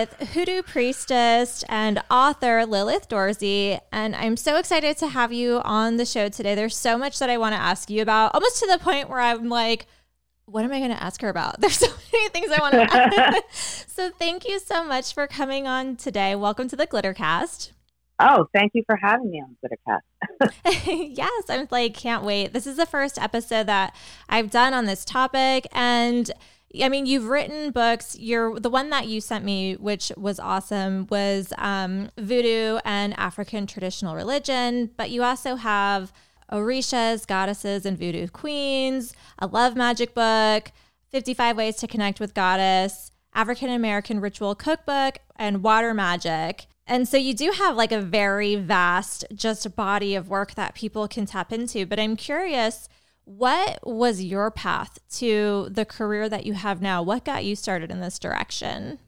with hoodoo priestess and author Lilith Dorsey, and I'm so excited to have you on the show today. There's so much that I want to ask you about, almost to the point where I'm like, what am I going to ask her about? There's so many things I want to ask. so thank you so much for coming on today. Welcome to the Glittercast. Oh, thank you for having me on Glittercast. yes, I'm like, can't wait. This is the first episode that I've done on this topic. And I mean, you've written books. You're the one that you sent me, which was awesome, was um, Voodoo and African traditional religion. But you also have Orishas, Goddesses, and Voodoo Queens, a love magic book, 55 Ways to Connect with Goddess, African American Ritual Cookbook, and Water Magic. And so you do have like a very vast just body of work that people can tap into. But I'm curious, what was your path to the career that you have now? What got you started in this direction?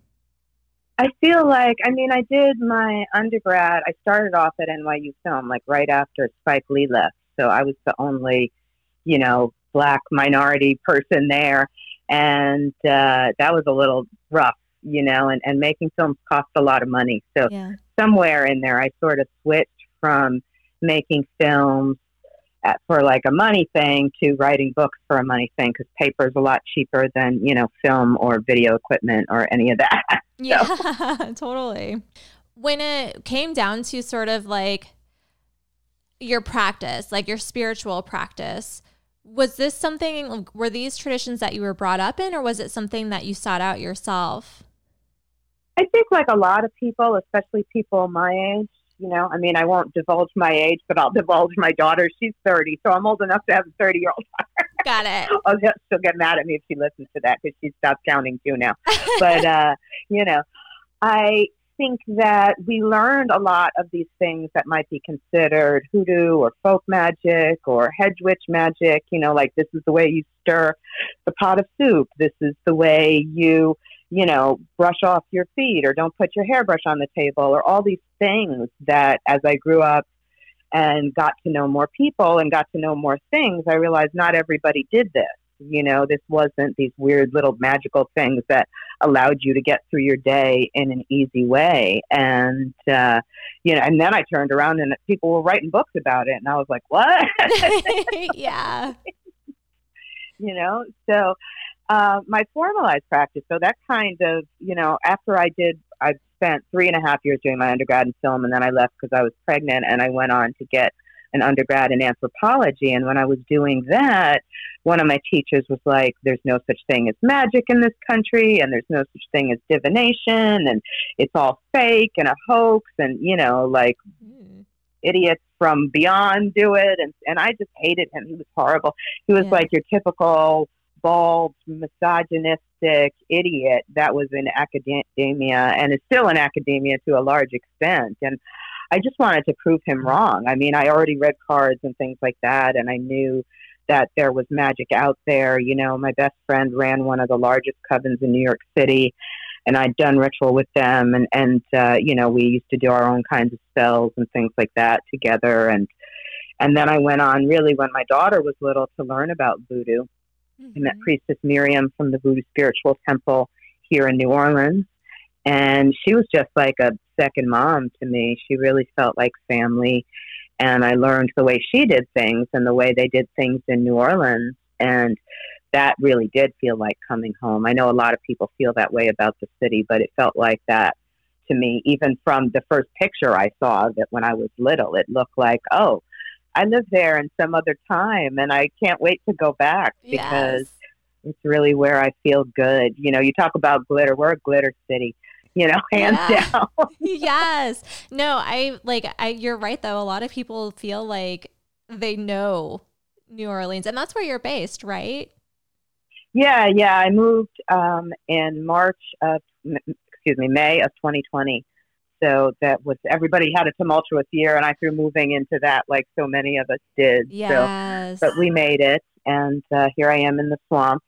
I feel like, I mean, I did my undergrad. I started off at NYU Film, like right after Spike Lee left. So I was the only, you know, black minority person there. And uh, that was a little rough, you know, and, and making films cost a lot of money. So yeah. somewhere in there, I sort of switched from making films at, for like a money thing to writing books for a money thing because paper is a lot cheaper than, you know, film or video equipment or any of that. Yeah, totally. When it came down to sort of like your practice, like your spiritual practice, was this something, were these traditions that you were brought up in, or was it something that you sought out yourself? I think, like a lot of people, especially people my age, you know, I mean, I won't divulge my age, but I'll divulge my daughter. She's 30, so I'm old enough to have a 30 year old daughter. Got it. I'll get, she'll get mad at me if she listens to that because she stopped counting too now. but, uh, you know, I think that we learned a lot of these things that might be considered hoodoo or folk magic or hedge witch magic. You know, like this is the way you stir the pot of soup. This is the way you, you know, brush off your feet or don't put your hairbrush on the table or all these things that as I grew up and got to know more people and got to know more things, I realized not everybody did this. You know, this wasn't these weird little magical things that allowed you to get through your day in an easy way. And, uh, you know, and then I turned around and people were writing books about it. And I was like, what? yeah. you know, so uh, my formalized practice, so that kind of, you know, after I did, I spent three and a half years doing my undergrad in film and then I left because I was pregnant and I went on to get an undergrad in anthropology. And when I was doing that, one of my teachers was like, There's no such thing as magic in this country, and there's no such thing as divination, and it's all fake and a hoax, and, you know, like mm. idiots from beyond do it. And, and I just hated him. He was horrible. He was yeah. like your typical bald, misogynistic idiot that was in academia and is still in academia to a large extent. And I just wanted to prove him wrong. I mean, I already read cards and things like that, and I knew that there was magic out there. You know, my best friend ran one of the largest covens in New York City, and I'd done ritual with them, and and uh, you know, we used to do our own kinds of spells and things like that together, and and then I went on really when my daughter was little to learn about voodoo. Mm-hmm. I met Priestess Miriam from the Voodoo Spiritual Temple here in New Orleans, and she was just like a second mom to me. She really felt like family. And I learned the way she did things and the way they did things in New Orleans. And that really did feel like coming home. I know a lot of people feel that way about the city, but it felt like that to me, even from the first picture I saw that when I was little. It looked like, oh, I lived there in some other time and I can't wait to go back because yes. it's really where I feel good. You know, you talk about glitter, we're a glitter city you know, hands yeah. down. yes. No, I like I you're right though. A lot of people feel like they know New Orleans and that's where you're based, right? Yeah, yeah. I moved um, in March of excuse me, May of 2020. So that was everybody had a tumultuous year, and I threw moving into that like so many of us did. Yes. So, but we made it, and uh, here I am in the swamp,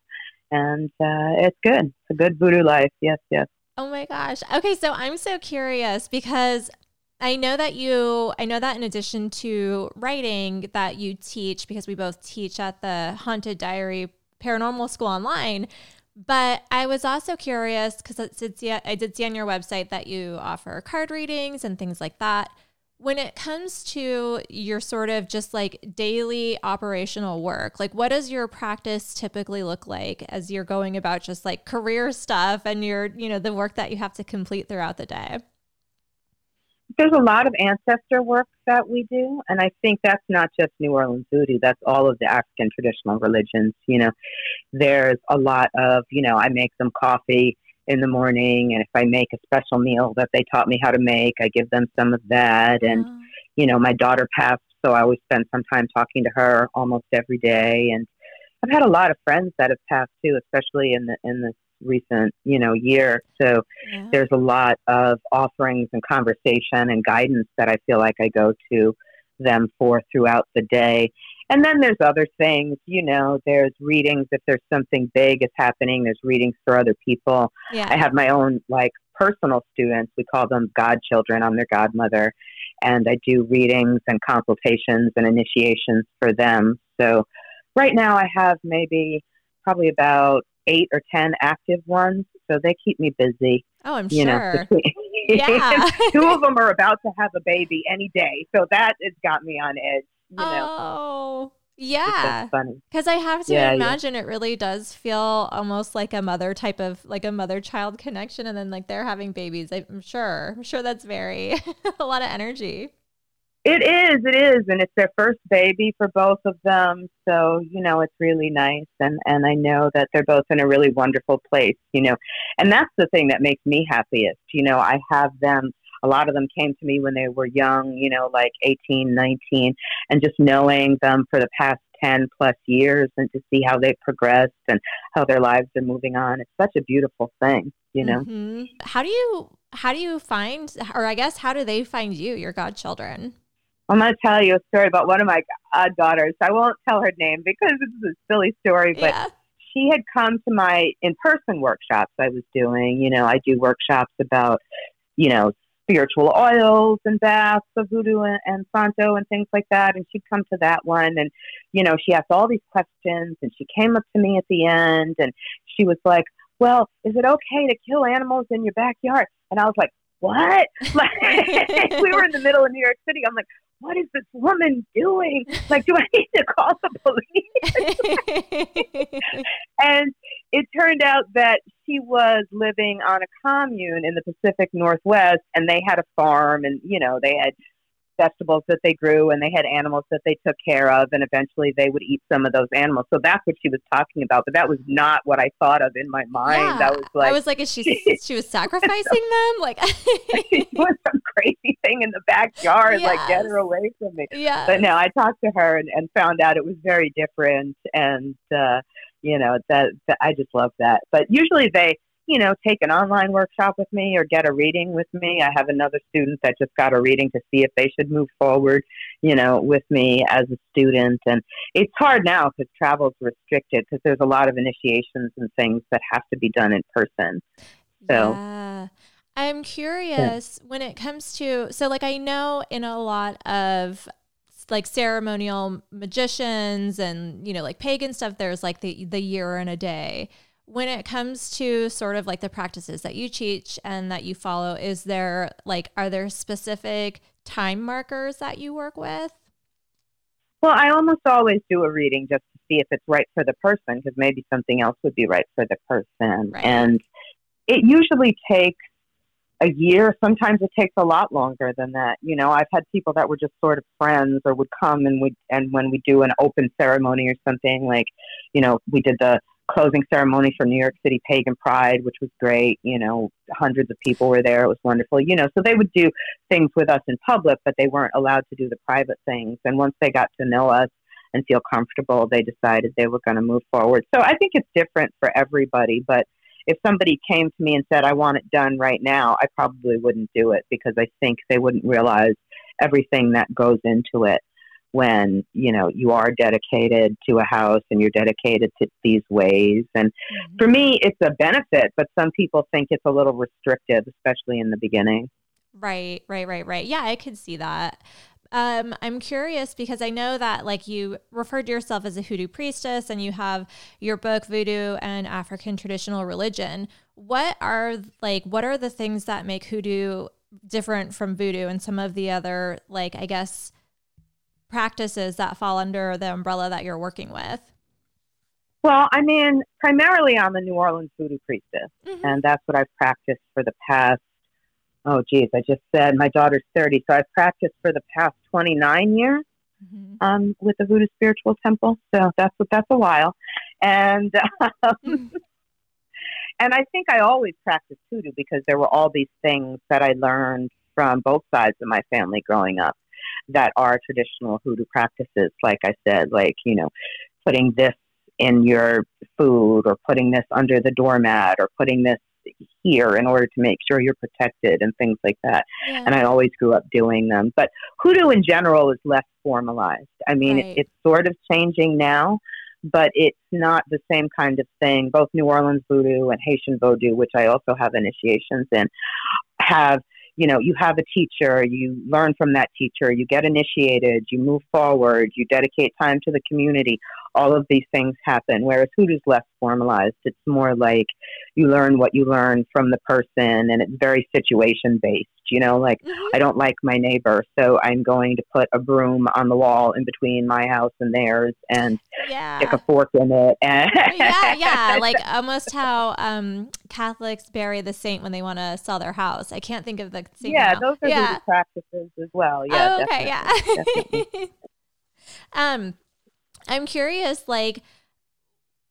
and uh, it's good. It's a good voodoo life. Yes, yes. Oh my gosh. Okay, so I'm so curious because I know that you I know that in addition to writing that you teach because we both teach at the Haunted Diary Paranormal School online, But I was also curious because I did see on your website that you offer card readings and things like that. When it comes to your sort of just like daily operational work, like what does your practice typically look like as you're going about just like career stuff and your, you know, the work that you have to complete throughout the day? There's a lot of ancestor work that we do, and I think that's not just New Orleans voodoo. That's all of the African traditional religions. You know, there's a lot of you know I make them coffee in the morning, and if I make a special meal that they taught me how to make, I give them some of that. And oh. you know, my daughter passed, so I always spend some time talking to her almost every day. And I've had a lot of friends that have passed too, especially in the in the recent, you know, year. So yeah. there's a lot of offerings and conversation and guidance that I feel like I go to them for throughout the day. And then there's other things, you know, there's readings if there's something big is happening, there's readings for other people. Yeah. I have my own like personal students, we call them godchildren, I'm their godmother, and I do readings and consultations and initiations for them. So right now I have maybe probably about eight or ten active ones, so they keep me busy. Oh, I'm you sure. Know, yeah. two of them are about to have a baby any day, so that has got me on edge. You know. Oh. Yeah. Because I have to yeah, imagine yeah. it really does feel almost like a mother type of like a mother child connection. And then like they're having babies. I'm sure. I'm sure that's very a lot of energy. It is, it is, and it's their first baby for both of them. So you know, it's really nice, and and I know that they're both in a really wonderful place. You know, and that's the thing that makes me happiest. You know, I have them. A lot of them came to me when they were young. You know, like 18, 19, and just knowing them for the past 10 plus years and to see how they've progressed and how their lives are moving on. It's such a beautiful thing, you know. Mm-hmm. How do you how do you find or I guess how do they find you, your godchildren? I'm going to tell you a story about one of my daughters. I won't tell her name because it's a silly story, but yeah. she had come to my in person workshops I was doing. You know, I do workshops about, you know, spiritual oils and baths of voodoo and, and santo and things like that. And she'd come to that one and, you know, she asked all these questions and she came up to me at the end and she was like, well, is it okay to kill animals in your backyard? And I was like, what? Like, we were in the middle of New York City. I'm like, what is this woman doing? Like, do I need to call the police? and it turned out that she was living on a commune in the Pacific Northwest, and they had a farm, and you know, they had vegetables that they grew and they had animals that they took care of and eventually they would eat some of those animals. So that's what she was talking about but that was not what i thought of in my mind. Yeah. i was like i was like is she she was sacrificing them? Like she was some crazy thing in the backyard yes. like get her away from me. Yeah but no i talked to her and, and found out it was very different and uh you know that, that i just love that. But usually they you know, take an online workshop with me or get a reading with me. I have another student that just got a reading to see if they should move forward, you know, with me as a student. And it's hard now because travel is restricted because there's a lot of initiations and things that have to be done in person. So. Yeah. I'm curious yeah. when it comes to so like I know in a lot of like ceremonial magicians and you know like pagan stuff there's like the the year and a day when it comes to sort of like the practices that you teach and that you follow, is there like, are there specific time markers that you work with? Well, I almost always do a reading just to see if it's right for the person because maybe something else would be right for the person. Right. And it usually takes a year. Sometimes it takes a lot longer than that. You know, I've had people that were just sort of friends or would come and we and when we do an open ceremony or something like, you know, we did the closing ceremony for New York City Pagan Pride, which was great. You know, hundreds of people were there. It was wonderful. You know, so they would do things with us in public, but they weren't allowed to do the private things. And once they got to know us and feel comfortable, they decided they were going to move forward. So I think it's different for everybody, but if somebody came to me and said, I want it done right now, I probably wouldn't do it because I think they wouldn't realize everything that goes into it when you know you are dedicated to a house and you're dedicated to these ways and mm-hmm. for me it's a benefit but some people think it's a little restrictive especially in the beginning right right right right yeah i could see that Um, I'm curious because I know that like you referred to yourself as a hoodoo priestess and you have your book Voodoo and African Traditional Religion. What are like what are the things that make hoodoo different from voodoo and some of the other like I guess practices that fall under the umbrella that you're working with? Well, I mean, primarily I'm a New Orleans voodoo priestess, mm-hmm. and that's what I've practiced for the past. Oh, geez, I just said my daughter's 30, so I've practiced for the past 29 years mm-hmm. um, with the Voodoo Spiritual Temple. So that's that's a while, and um, mm-hmm. and I think I always practiced voodoo because there were all these things that I learned from both sides of my family growing up that are traditional hoodoo practices. Like I said, like you know, putting this in your food or putting this under the doormat or putting this here in order to make sure you're protected and things like that. Yeah. And I always grew up doing them. But hoodoo in general is less formalized. I mean, right. it, it's sort of changing now, but it's not the same kind of thing. Both New Orleans voodoo and Haitian voodoo, which I also have initiations in, have you know, you have a teacher, you learn from that teacher, you get initiated, you move forward, you dedicate time to the community. All of these things happen. Whereas hoodoo's less formalized. It's more like you learn what you learn from the person and it's very situation based. You know, like mm-hmm. I don't like my neighbor, so I'm going to put a broom on the wall in between my house and theirs and yeah. stick a fork in it. And yeah, yeah, like almost how um, Catholics bury the saint when they want to sell their house. I can't think of the saint. Yeah, now. those are yeah. practices as well. Yeah. Oh, okay. Definitely, yeah. um, I'm curious, like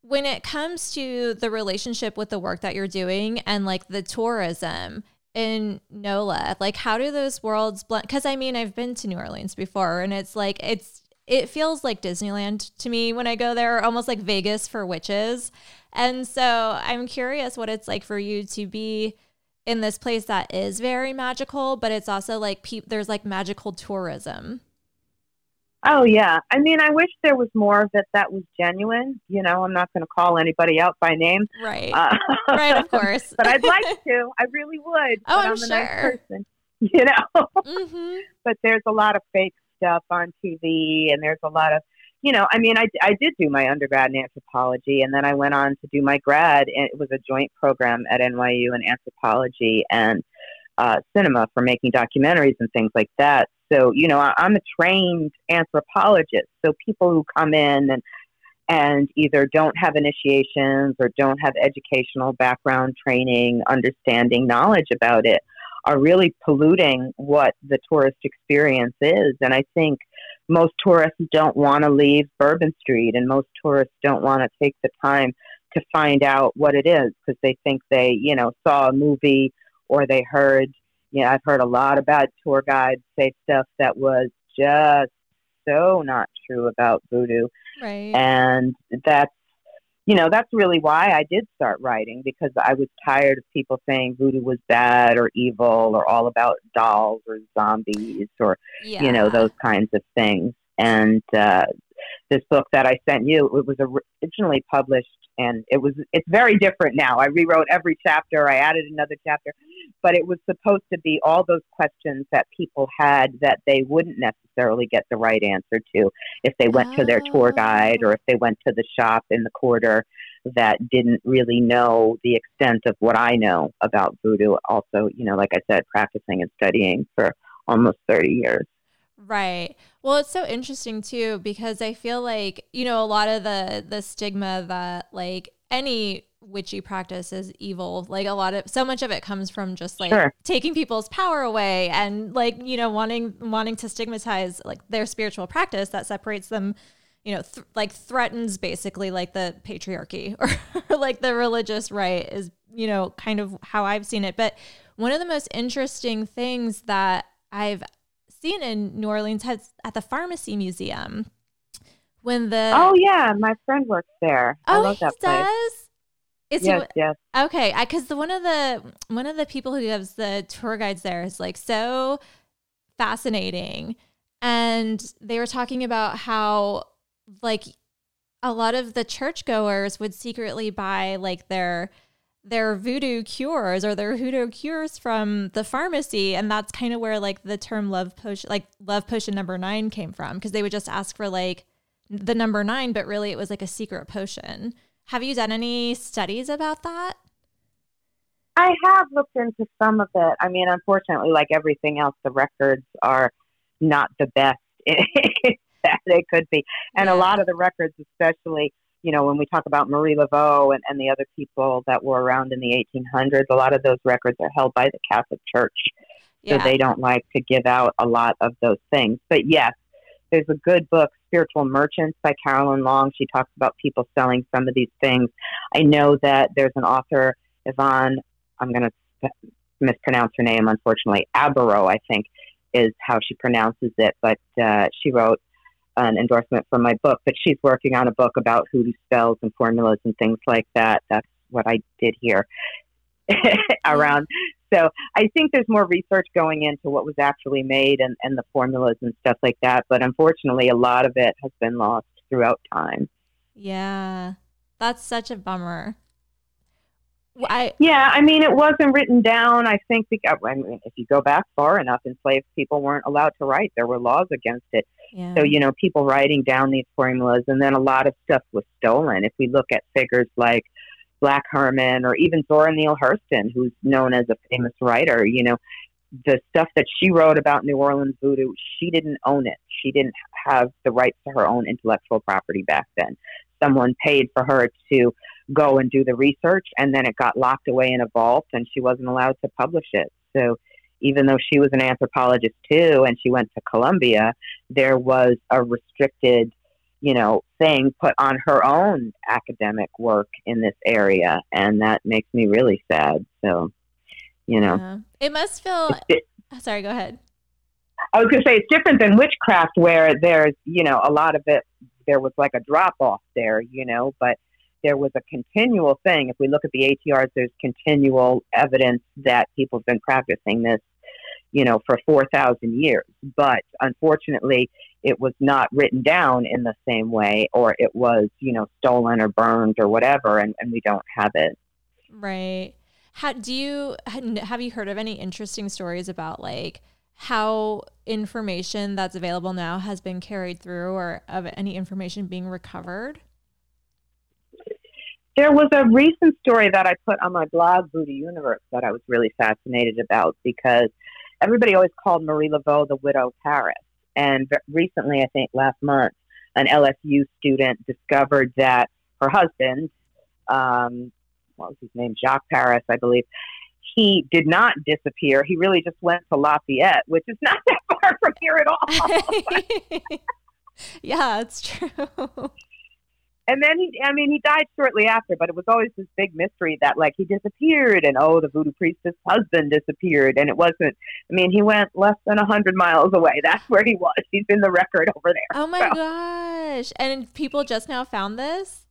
when it comes to the relationship with the work that you're doing and like the tourism in NOLA, like how do those worlds blend? Because I mean, I've been to New Orleans before, and it's like it's it feels like Disneyland to me when I go there, almost like Vegas for witches. And so I'm curious what it's like for you to be in this place that is very magical, but it's also like pe- there's like magical tourism. Oh yeah. I mean, I wish there was more of it that was genuine. You know, I'm not going to call anybody out by name. Right. Uh, right, of course. but I'd like to. I really would. Oh, I'm, I'm sure. nice person. You know. Mm-hmm. but there's a lot of fake stuff on TV, and there's a lot of, you know, I mean, I I did do my undergrad in anthropology, and then I went on to do my grad, and it was a joint program at NYU in anthropology and uh, cinema for making documentaries and things like that. So, you know, I, I'm a trained anthropologist. So people who come in and and either don't have initiations or don't have educational background training, understanding, knowledge about it are really polluting what the tourist experience is. And I think most tourists don't want to leave Bourbon Street and most tourists don't want to take the time to find out what it is because they think they, you know, saw a movie or they heard you know, I've heard a lot about tour guides say stuff that was just so not true about voodoo. Right. And that's, you know, that's really why I did start writing because I was tired of people saying voodoo was bad or evil or all about dolls or zombies or, yeah. you know, those kinds of things. And uh, this book that I sent you, it was originally published and it was it's very different now. I rewrote every chapter, I added another chapter, but it was supposed to be all those questions that people had that they wouldn't necessarily get the right answer to if they went oh. to their tour ah. guide or if they went to the shop in the quarter that didn't really know the extent of what I know about voodoo. Also, you know, like I said, practicing and studying for almost 30 years. Right. Well, it's so interesting too because I feel like, you know, a lot of the the stigma that like any witchy practice is evil. Like a lot of so much of it comes from just like sure. taking people's power away and like, you know, wanting wanting to stigmatize like their spiritual practice that separates them, you know, th- like threatens basically like the patriarchy or, or like the religious right is, you know, kind of how I've seen it. But one of the most interesting things that I've seen in New Orleans has at the Pharmacy Museum. When the oh yeah, my friend works there. Oh, I love that he place. does. Is yes, he, yes. Okay, because the one of the one of the people who gives the tour guides there is like so fascinating, and they were talking about how like a lot of the churchgoers would secretly buy like their their voodoo cures or their hoodoo cures from the pharmacy and that's kind of where like the term love potion like love potion number 9 came from because they would just ask for like the number 9 but really it was like a secret potion have you done any studies about that I have looked into some of it. I mean, unfortunately, like everything else, the records are not the best that they could be. And yeah. a lot of the records, especially you know, when we talk about Marie Laveau and, and the other people that were around in the 1800s, a lot of those records are held by the Catholic Church. Yeah. So they don't like to give out a lot of those things. But yes, there's a good book, Spiritual Merchants by Carolyn Long. She talks about people selling some of these things. I know that there's an author, Yvonne, I'm going to mispronounce her name, unfortunately, Abarow, I think is how she pronounces it, but uh, she wrote an endorsement for my book, but she's working on a book about hoodoo spells and formulas and things like that. That's what I did here Mm-hmm. around. So I think there's more research going into what was actually made and, and the formulas and stuff like that. But unfortunately, a lot of it has been lost throughout time. Yeah, that's such a bummer. I, yeah, I mean, it wasn't written down. I think because, I mean, if you go back far enough, enslaved people weren't allowed to write. There were laws against it. Yeah. So you know, people writing down these formulas, and then a lot of stuff was stolen. If we look at figures like Black Herman or even Zora Neale Hurston, who's known as a famous writer, you know, the stuff that she wrote about New Orleans voodoo, she didn't own it. She didn't have the rights to her own intellectual property back then. Someone paid for her to go and do the research, and then it got locked away in a vault, and she wasn't allowed to publish it. So even though she was an anthropologist too, and she went to Columbia, there was a restricted, you know, thing put on her own academic work in this area, and that makes me really sad. So, you know, yeah. it must feel. It, oh, sorry, go ahead. I was going to say it's different than witchcraft, where there's, you know, a lot of it. There was like a drop off there, you know, but there was a continual thing. If we look at the ATRs, there's continual evidence that people have been practicing this, you know, for 4,000 years. But unfortunately, it was not written down in the same way, or it was, you know, stolen or burned or whatever, and, and we don't have it. Right. How, do you have you heard of any interesting stories about like how information that's available now has been carried through, or of any information being recovered? There was a recent story that I put on my blog, Voodoo Universe, that I was really fascinated about because everybody always called Marie Laveau the widow Paris. And recently, I think last month, an LSU student discovered that her husband, um, what was his name, Jacques Paris, I believe, he did not disappear. He really just went to Lafayette, which is not that far from here at all. yeah, it's true. And then he, I mean, he died shortly after, but it was always this big mystery that like he disappeared and oh, the voodoo priestess husband disappeared. And it wasn't, I mean, he went less than a hundred miles away. That's where he was. He's in the record over there. Oh my so. gosh. And people just now found this?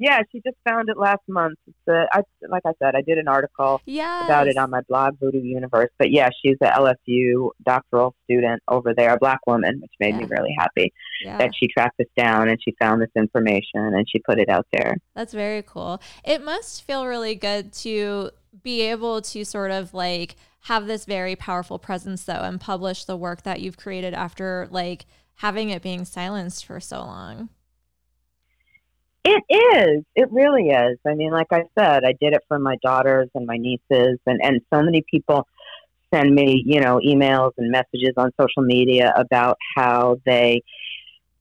Yeah, she just found it last month. It's a, I, like I said, I did an article yes. about it on my blog, Voodoo Universe. But yeah, she's a LSU doctoral student over there, a black woman, which made yeah. me really happy yeah. that she tracked this down and she found this information and she put it out there. That's very cool. It must feel really good to be able to sort of like have this very powerful presence though and publish the work that you've created after like having it being silenced for so long. It is. It really is. I mean, like I said, I did it for my daughters and my nieces, and, and so many people send me, you know, emails and messages on social media about how they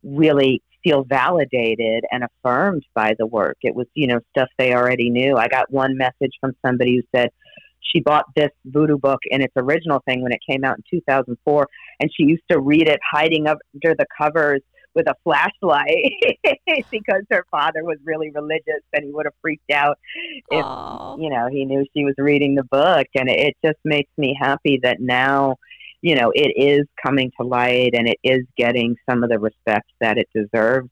really feel validated and affirmed by the work. It was, you know, stuff they already knew. I got one message from somebody who said she bought this voodoo book in its original thing when it came out in 2004, and she used to read it hiding under the covers with a flashlight because her father was really religious and he would have freaked out if Aww. you know he knew she was reading the book and it, it just makes me happy that now you know it is coming to light and it is getting some of the respect that it deserves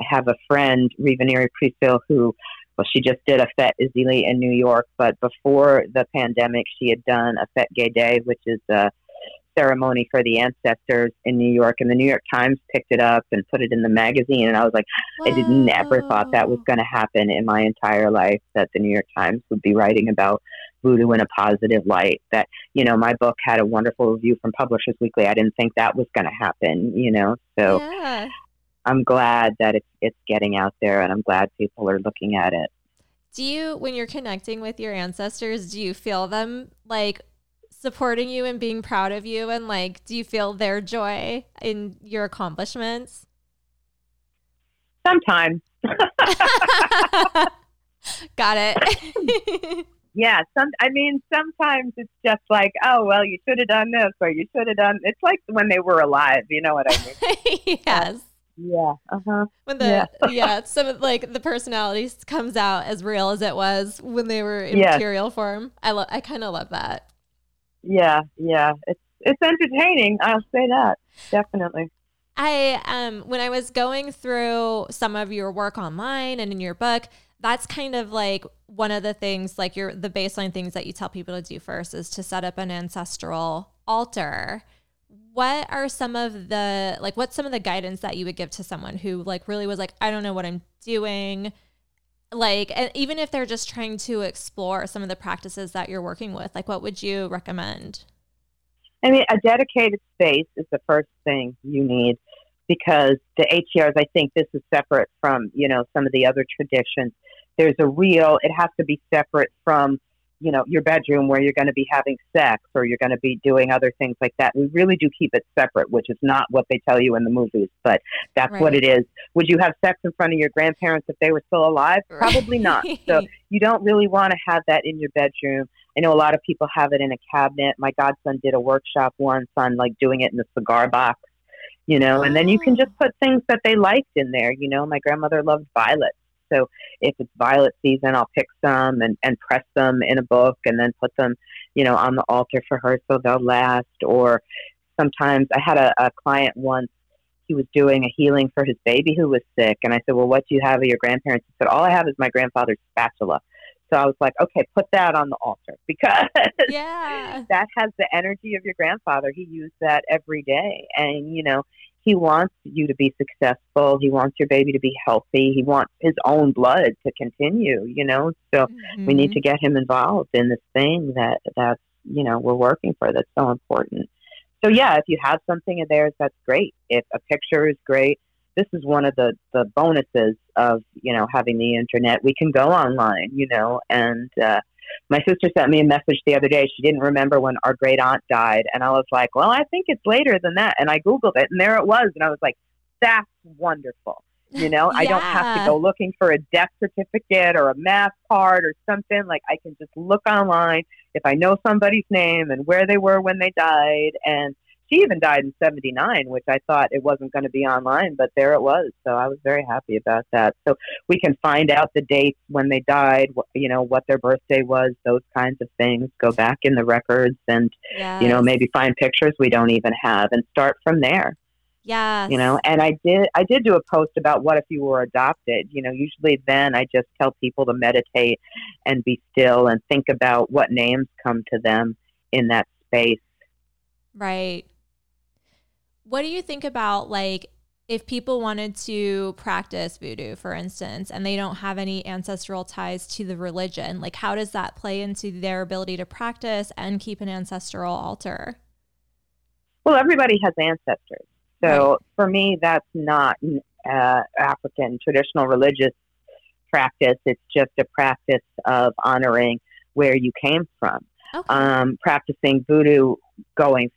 i have a friend Reveneri Priestville who well she just did a fete Ezili in new york but before the pandemic she had done a fete Gede which is a ceremony for the ancestors in New York, and the New York Times picked it up and put it in the magazine. And I was like, Whoa. I did never thought that was going to happen in my entire life. That the New York Times would be writing about voodoo in a positive light. That you know, my book had a wonderful review from Publishers Weekly. I didn't think that was going to happen. You know, so yeah. I'm glad that it's it's getting out there, and I'm glad people are looking at it. Do you, when you're connecting with your ancestors, do you feel them like supporting you and being proud of you and like do you feel their joy in your accomplishments? Sometimes. Got it. Yeah some i mean sometimes it's just like oh well you should have done this or you should have done it's like when they were alive you know what i mean? Yes. Yeah. Uh-huh. When the yeah, yeah some of like the personality comes out as real as it was when they were in yes. material form. I love i kind of love that yeah, yeah. It's it's entertaining. I'll say that definitely. I um when I was going through some of your work online and in your book, that's kind of like one of the things like your the baseline things that you tell people to do first is to set up an ancestral altar. What are some of the like what's some of the guidance that you would give to someone who like really was like I don't know what I'm doing? Like and even if they're just trying to explore some of the practices that you're working with like what would you recommend? I mean a dedicated space is the first thing you need because the atrs i think this is separate from you know some of the other traditions. There's a real it has to be separate from you know your bedroom where you're going to be having sex or you're going to be doing other things like that. We really do keep it separate which is not what they tell you in the movies but that's right. what it is. Would you have sex in front of your grandparents if they were still alive? Probably not. So you don't really want to have that in your bedroom. I know a lot of people have it in a cabinet. My godson did a workshop once on like doing it in a cigar box you know and then you can oh. just put things that they liked in there you know. My grandmother loved violets so if it's violet season, I'll pick some and, and press them in a book and then put them, you know, on the altar for her so they'll last. Or sometimes I had a, a client once, he was doing a healing for his baby who was sick. And I said, Well, what do you have of your grandparents? He said, All I have is my grandfather's spatula. So I was like, okay, put that on the altar because yeah. that has the energy of your grandfather. He used that every day. And, you know, he wants you to be successful. He wants your baby to be healthy. He wants his own blood to continue, you know. So mm-hmm. we need to get him involved in this thing that that's you know we're working for. That's so important. So yeah, if you have something of theirs, that's great. If a picture is great, this is one of the the bonuses of you know having the internet. We can go online, you know, and uh, my sister sent me a message the other day. She didn't remember when our great aunt died. And I was like, well, I think it's later than that. And I Googled it and there it was. And I was like, that's wonderful. You know, yeah. I don't have to go looking for a death certificate or a mass card or something. Like I can just look online if I know somebody's name and where they were when they died and she even died in 79, which I thought it wasn't going to be online, but there it was. So I was very happy about that. So we can find out the dates when they died, you know, what their birthday was, those kinds of things, go back in the records and, yes. you know, maybe find pictures we don't even have and start from there. Yeah. You know, and I did I did do a post about what if you were adopted. You know, usually then I just tell people to meditate and be still and think about what names come to them in that space. Right. What do you think about like if people wanted to practice voodoo, for instance, and they don't have any ancestral ties to the religion, like how does that play into their ability to practice and keep an ancestral altar? Well, everybody has ancestors. So right. for me, that's not uh, African traditional religious practice. It's just a practice of honoring where you came from. Okay. Um, practicing voodoo going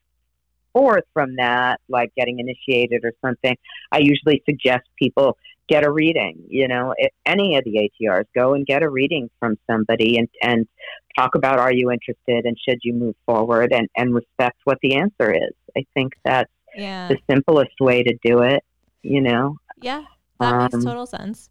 forth from that, like getting initiated or something, I usually suggest people get a reading. You know, if any of the ATRs, go and get a reading from somebody and and talk about are you interested and should you move forward and and respect what the answer is. I think that's yeah. the simplest way to do it. You know. Yeah, that um, makes total sense.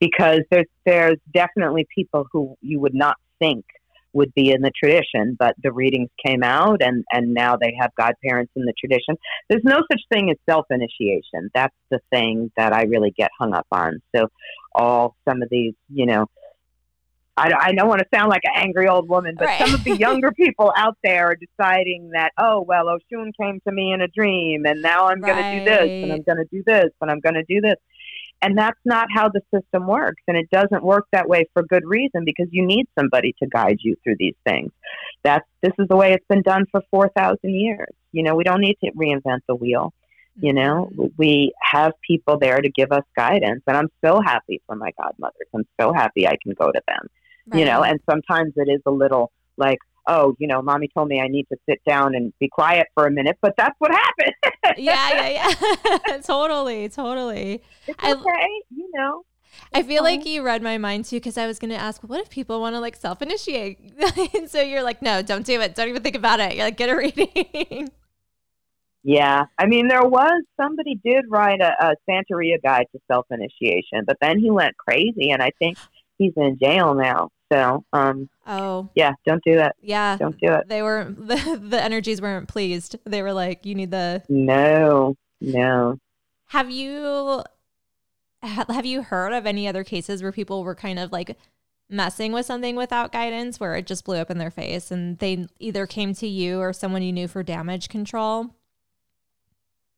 Because there's there's definitely people who you would not think would be in the tradition, but the readings came out and, and now they have godparents in the tradition. There's no such thing as self initiation. That's the thing that I really get hung up on. So, all some of these, you know, I, I don't want to sound like an angry old woman, but Right. some of the younger people out there are deciding that, oh, well, Oshun came to me in a dream and now I'm going to do this and I'm going to do this and I'm going to do this. And that's not how the system works. And it doesn't work that way for good reason because you need somebody to guide you through these things. That's, this is the way it's been done for 4,000 years. You know, we don't need to reinvent the wheel. You know, Mhm. We have people there to give us guidance. And I'm so happy for my godmothers. I'm so happy I can go to them you know and sometimes it is a little like oh you know mommy told me i need to sit down and be quiet for a minute but that's what happened yeah, yeah, yeah. totally, totally. it's I- okay you know I feel like you read my mind too because I was going to ask, what if people want to like self initiate? and so you're like, no, don't do it. Don't even think about it. You're like, get a reading. yeah i mean there was somebody did write a, a santeria guide to self-initiation but then he went crazy and i think he's in jail now so um oh, yeah don't do that yeah. don't do it They were, the, the energies weren't pleased. They were like, you need the. no no Have you. Have you heard of any other cases where people were kind of like messing with something without guidance, where it just blew up in their face, and they either came to you or someone you knew for damage control?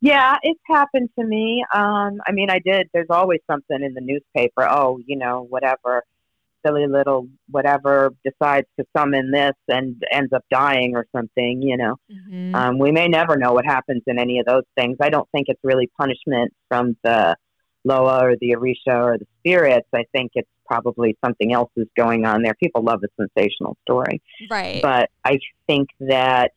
Yeah, it's happened to me. Um, I mean, I did. There's always something in the newspaper. Oh, you know, whatever, silly little whatever decides to summon this and ends up dying or something. You know, Mhm. um, we may never know what happens in any of those things. I don't think it's really punishment from the Loa or the Orisha or the spirits. I think it's probably something else is going on there. People love a sensational story right. but I think that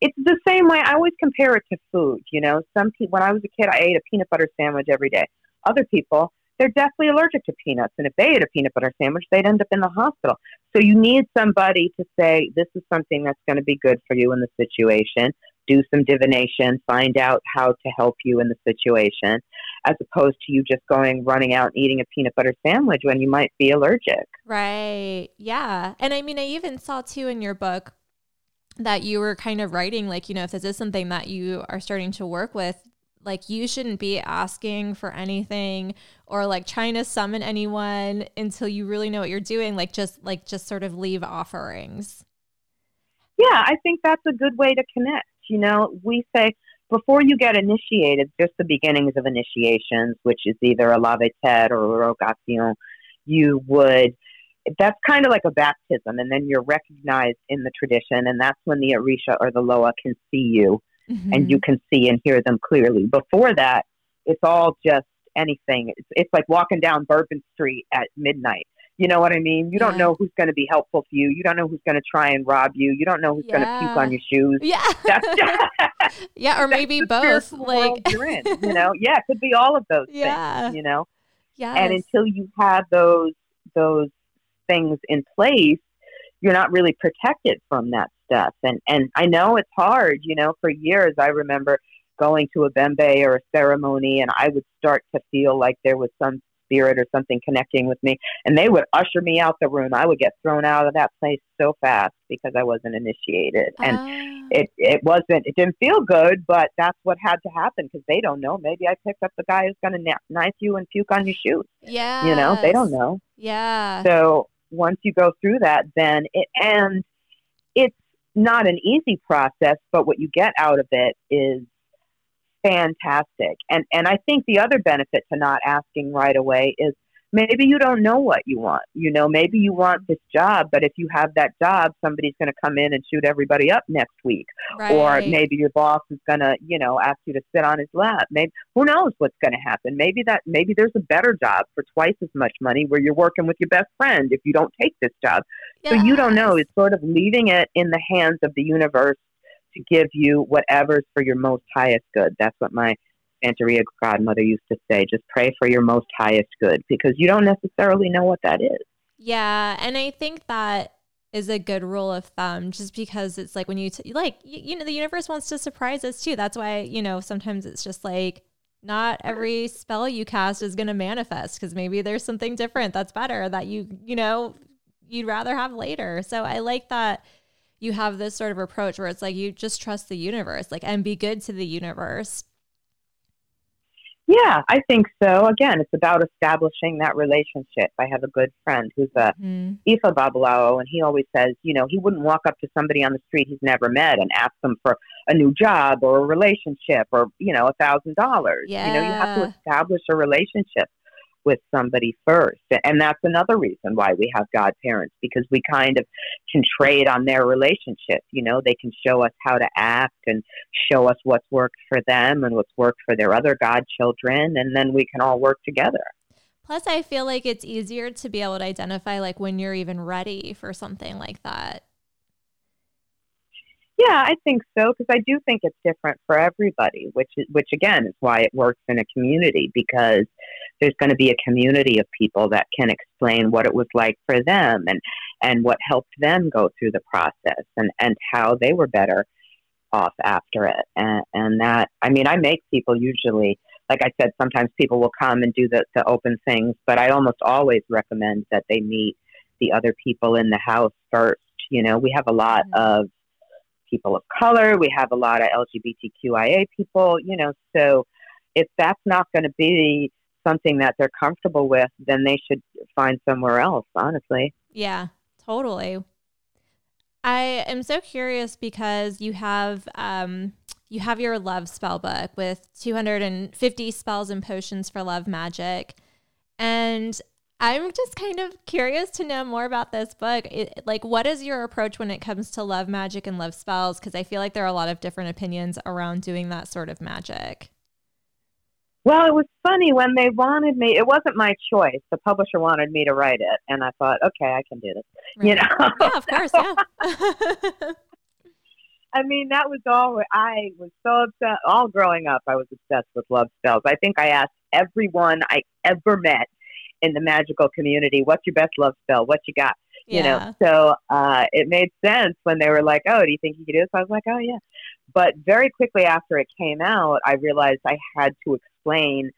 it's the same way. I always compare it to food. You know, some people, when I was a kid, I ate a peanut butter sandwich every day. Other people, they're deathly allergic to peanuts. And if they ate a peanut butter sandwich, they'd end up in the hospital. So you need somebody to say, this is something that's going to be good for you in the situation. Do some divination, find out how to help you in the situation, as opposed to you just going, running out and eating a peanut butter sandwich when you might be allergic. Right. Yeah. And I mean, I even saw too in your book that you were kind of writing, like, you know, if this is something that you are starting to work with, like, you shouldn't be asking for anything or like trying to summon anyone until you really know what you're doing. Like, just, like, just sort of leave offerings. Yeah, I think that's a good way to connect. You know, we say before you get initiated, just the beginnings of initiations, which is either a lave or a rogacion, you would, that's kind of like a baptism, and then you're recognized in the tradition, and that's when the Orisha or the Loa can see you and you mm-hmm. can see and hear them clearly. Before that, it's all just anything. It's, it's like walking down Bourbon Street at midnight. You know what I mean? You don't know who's going to be helpful to you. You don't know who's going to try and rob you. You don't know who's going to puke on your shoes. Yeah. That's yeah. Or maybe both. Like, you're in. You know, yeah, it could be all of those Yeah. things. You know, yeah. and until you have those those things in place, you're not really protected from that And and I know it's hard. You know, for years I remember going to a bembe or a ceremony, and I would start to feel like there was some spirit or something connecting with me, and they would usher me out the room. I would get thrown out of that place so fast because I wasn't initiated, and Ah. it it wasn't it didn't feel good, but that's what had to happen because they don't know. Maybe I picked up the guy who's going to knife you and puke on your shoes. yeah. You know, they don't know. Yeah. So once you go through that, then it and it's not an easy process, but what you get out of it is fantastic. And and I think the other benefit to not asking right away is maybe you don't know what you want. You know, maybe you want this job, but if you have that job, somebody's going to come in and shoot everybody up next week. Right. or maybe your boss is going to you know ask you to sit on his lap. Maybe who knows what's going to happen? Maybe that maybe there's a better job for twice as much money where you're working with your best friend if you don't take this job. So you don't know. It's sort of leaving it in the hands of the universe to give you whatever's for your most highest good. That's what my Santeria godmother used to say just pray for your most highest good because you don't necessarily know what that is Yeah, and I think that is a good rule of thumb just because it's like when you t- like you, you know the universe wants to surprise us too. That's why, you know, sometimes it's just like not every spell you cast is going to manifest because maybe there's something different that's better that you, you know, you'd rather have later. So I like that you have this sort of approach where it's like you just trust the universe, like and be good to the universe. Yeah, I think so. Again, it's about establishing that relationship. I have a good friend who's a mm-hmm. Ifa Babalawo, and he always says, you know, he wouldn't walk up to somebody on the street he's never met and ask them for a new job or a relationship or, you know, a thousand dollars. You know, you have to establish a relationship with somebody first. And that's another reason why we have godparents because we kind of can trade on their relationship. You know, they can show us how to act and show us what's worked for them and what's worked for their other godchildren. And then we can all work together. Plus, I feel like it's easier to be able to identify like when you're even ready for something like that. Yeah, I think so because I do think it's different for everybody, which is, which again is why it works in a community because there's going to be a community of people that can explain what it was like for them and and what helped them go through the process and and how they were better off after it. And and that I mean, I make people usually like I said, sometimes people will come and do the, the open things, but I almost always recommend that they meet the other people in the house first. You know, we have a lot mm-hmm. of people of color. We have a lot of LGBTQIA people, you know, so if that's not going to be something that they're comfortable with, then they should find somewhere else, honestly. Yeah, totally. I am so curious because you have um, you have your love spell book with 250 spells and potions for love magic. And I'm just kind of curious to know more about this book. It, like, what is your approach when it comes to love magic and love spells? Because I feel like there are a lot of different opinions around doing that sort of magic. Well, it was funny when they wanted me. It wasn't my choice. The publisher wanted me to write it, and I thought, okay, I can do this. Right. You know? Yeah, of course. Yeah. I mean, that was all. I was so upset. All growing up, I was obsessed with love spells. I think I asked everyone I ever met in the magical community, "What's your best love spell? What you got?" You yeah. know. So uh, it made sense when they were like, "Oh, do you think you could do this?" I was like, "Oh yeah." But very quickly after it came out, I realized I had to explain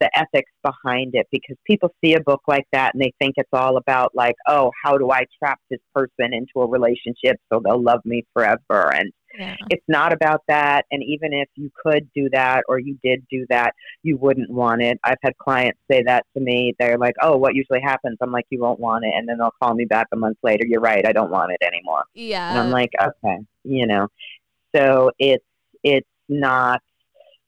the ethics behind it because people see a book like that and they think it's all about like oh how do i trap this person into a relationship so they'll love me forever and yeah. it's not about that and even if you could do that or you did do that you wouldn't want it. I've had clients say that to me. They're like oh what usually happens? I'm like you won't want it and then they'll call me back a month later you're right i don't want it anymore. Yeah and i'm like okay you know. So it's it's not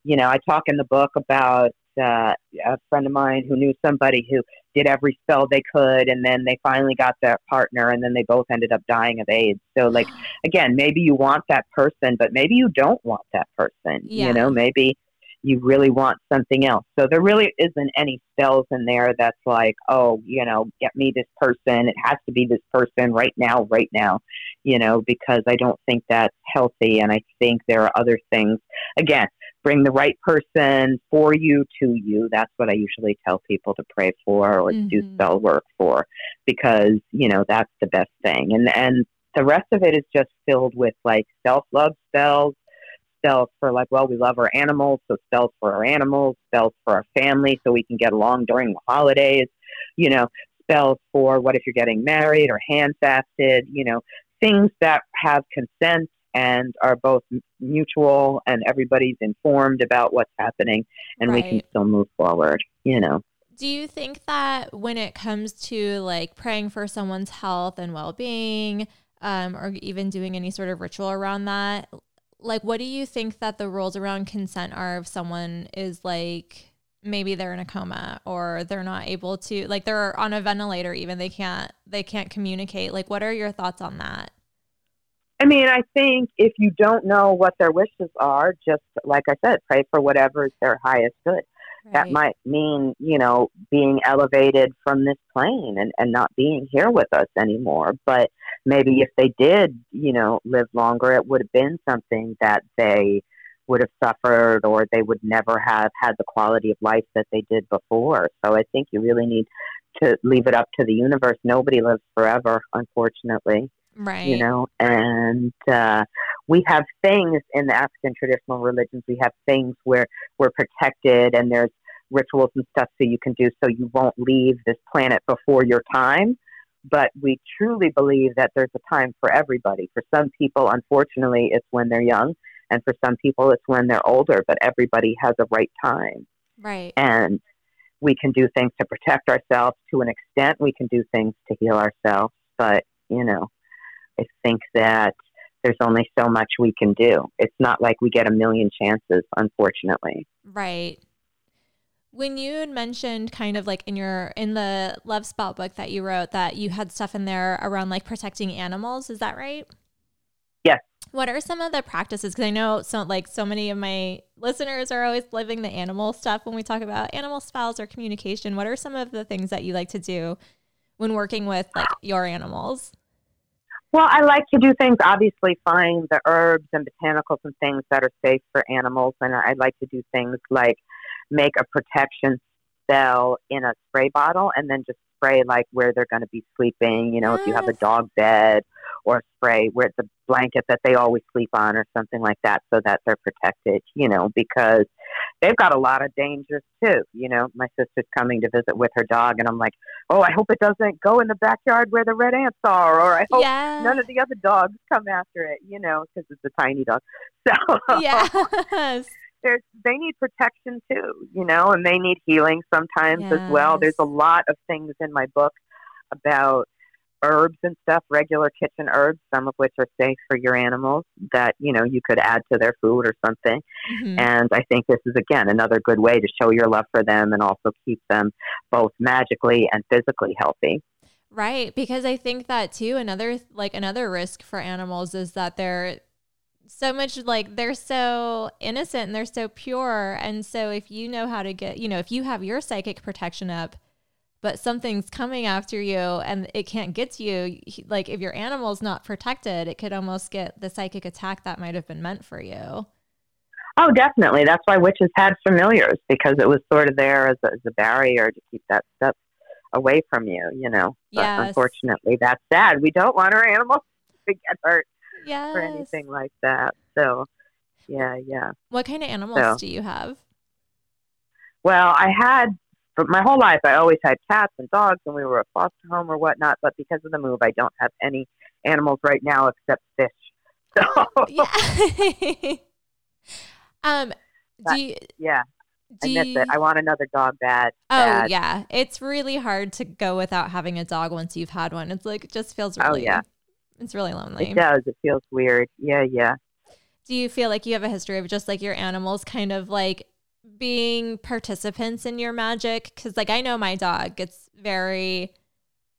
you know, I talk in the book about uh, a friend of mine who knew somebody who did every spell they could, and then they finally got their partner, and then they both ended up dying of AIDS. So, like, again, maybe you want that person, but maybe you don't want that person. Yeah. You know, maybe you really want something else. So there really isn't any spells in there that's like, oh, you know, get me this person. It has to be this person right now, right now, you know, because I don't think that's healthy. And I think there are other things. Again, bring the right person for you to you. That's what I usually tell people to pray for or mm-hmm. do spell work for because, you know, that's the best thing. And, and, the rest of it is just filled with like self love spells, spells for like, well, we love our animals, so spells for our animals, spells for our family, so we can get along during the holidays. You know, spells for what if you're getting married or handfasted. You know, things that have consent and are both mutual and everybody's informed about what's happening and right. we can still move forward you know do you think that when it comes to like praying for someone's health and well-being um, or even doing any sort of ritual around that like what do you think that the rules around consent are if someone is like maybe they're in a coma or they're not able to like they're on a ventilator even they can't they can't communicate like what are your thoughts on that i mean i think if you don't know what their wishes are just like i said pray for whatever is their highest good Right. That might mean, you know, being elevated from this plane and, and not being here with us anymore. But maybe if they did, you know, live longer, it would have been something that they would have suffered or they would never have had the quality of life that they did before. So I think you really need to leave it up to the universe. Nobody lives forever, unfortunately. Right. You know, and uh, we have things in the African traditional religions. We have things where we're protected, and there's rituals and stuff so you can do so you won't leave this planet before your time. But we truly believe that there's a time for everybody. For some people, unfortunately, it's when they're young, and for some people, it's when they're older. But everybody has a right time. Right. And we can do things to protect ourselves to an extent. We can do things to heal ourselves. But, you know, I think that there's only so much we can do. It's not like we get a million chances, unfortunately. Right. When you had mentioned kind of like in your in the Love Spot book that you wrote that you had stuff in there around like protecting animals, is that right? Yes. What are some of the practices? Because I know so like so many of my listeners are always living the animal stuff when we talk about animal spells or communication. What are some of the things that you like to do when working with like your animals? Well, I like to do things, obviously, find the herbs and botanicals and things that are safe for animals. And I like to do things like make a protection spell in a spray bottle and then just spray like where they're going to be sleeping. You know, if you have a mm. dog bed or spray where it's a blanket that they always sleep on or something like that so that they're protected, you know, because they've got a lot of dangers too. You know, my sister's coming to visit with her dog and I'm like, oh, I hope it doesn't go in the backyard where the red ants are or I hope yes. none of the other dogs come after it, you know, because it's a tiny dog. So, yes. there's they need protection too, you know, and they need healing sometimes yes. as well. There's a lot of things in my book about herbs and stuff, regular kitchen herbs, some of which are safe for your animals that, you know, you could add to their food or something. Mm-hmm. And I think this is again another good way to show your love for them and also keep them both magically and physically healthy. Right, because I think that too another like another risk for animals is that they're so much like they're so innocent and they're so pure. And so if you know how to get, you know, if you have your psychic protection up, but something's coming after you and it can't get to you, like if your animal's not protected, it could almost get the psychic attack that might have been meant for you. Oh, definitely. That's why witches had familiars because it was sort of there as a, as a barrier to keep that stuff away from you, you know. But yes. unfortunately, that's sad. We don't want our animals to get hurt yes. or anything like that. So, yeah, yeah. What kind of animals so, do you have? Well, I had for my whole life. I always had cats and dogs, and we were a foster home or whatnot. But because of the move, I don't have any animals right now except fish. So, yeah. um, do you, yeah. Do I miss you, it. I want another dog bad. Oh bad. yeah, it's really hard to go without having a dog once you've had one. It's like it just feels oh, really. Oh yeah. It's really lonely. It does. It feels weird. Yeah, yeah. Do you feel like you have a history of just like your animals kind of like being participants in your magic? Because, like, I know my dog gets very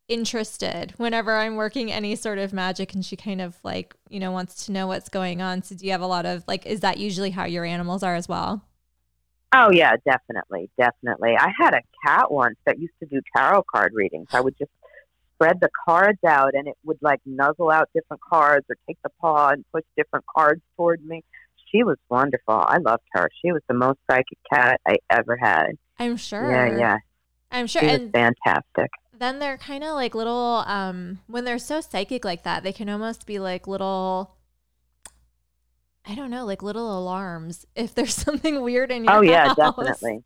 interested whenever I'm working any sort of magic and she kind of like, you know, wants to know what's going on. So, do you have a lot of like, is that usually how your animals are as well? Oh, yeah, definitely. Definitely. I had a cat once that used to do tarot card readings. I would just spread the cards out and it would like nuzzle out different cards or take the paw and push different cards toward me. She was wonderful. I loved her. She was the most psychic cat I ever had. I'm sure. Yeah, yeah. I'm sure. She was and fantastic. Then they're kind of like little, um, when they're so psychic like that, they can almost be like little, I don't know, like little alarms if there's something weird in your Oh, yeah, definitely.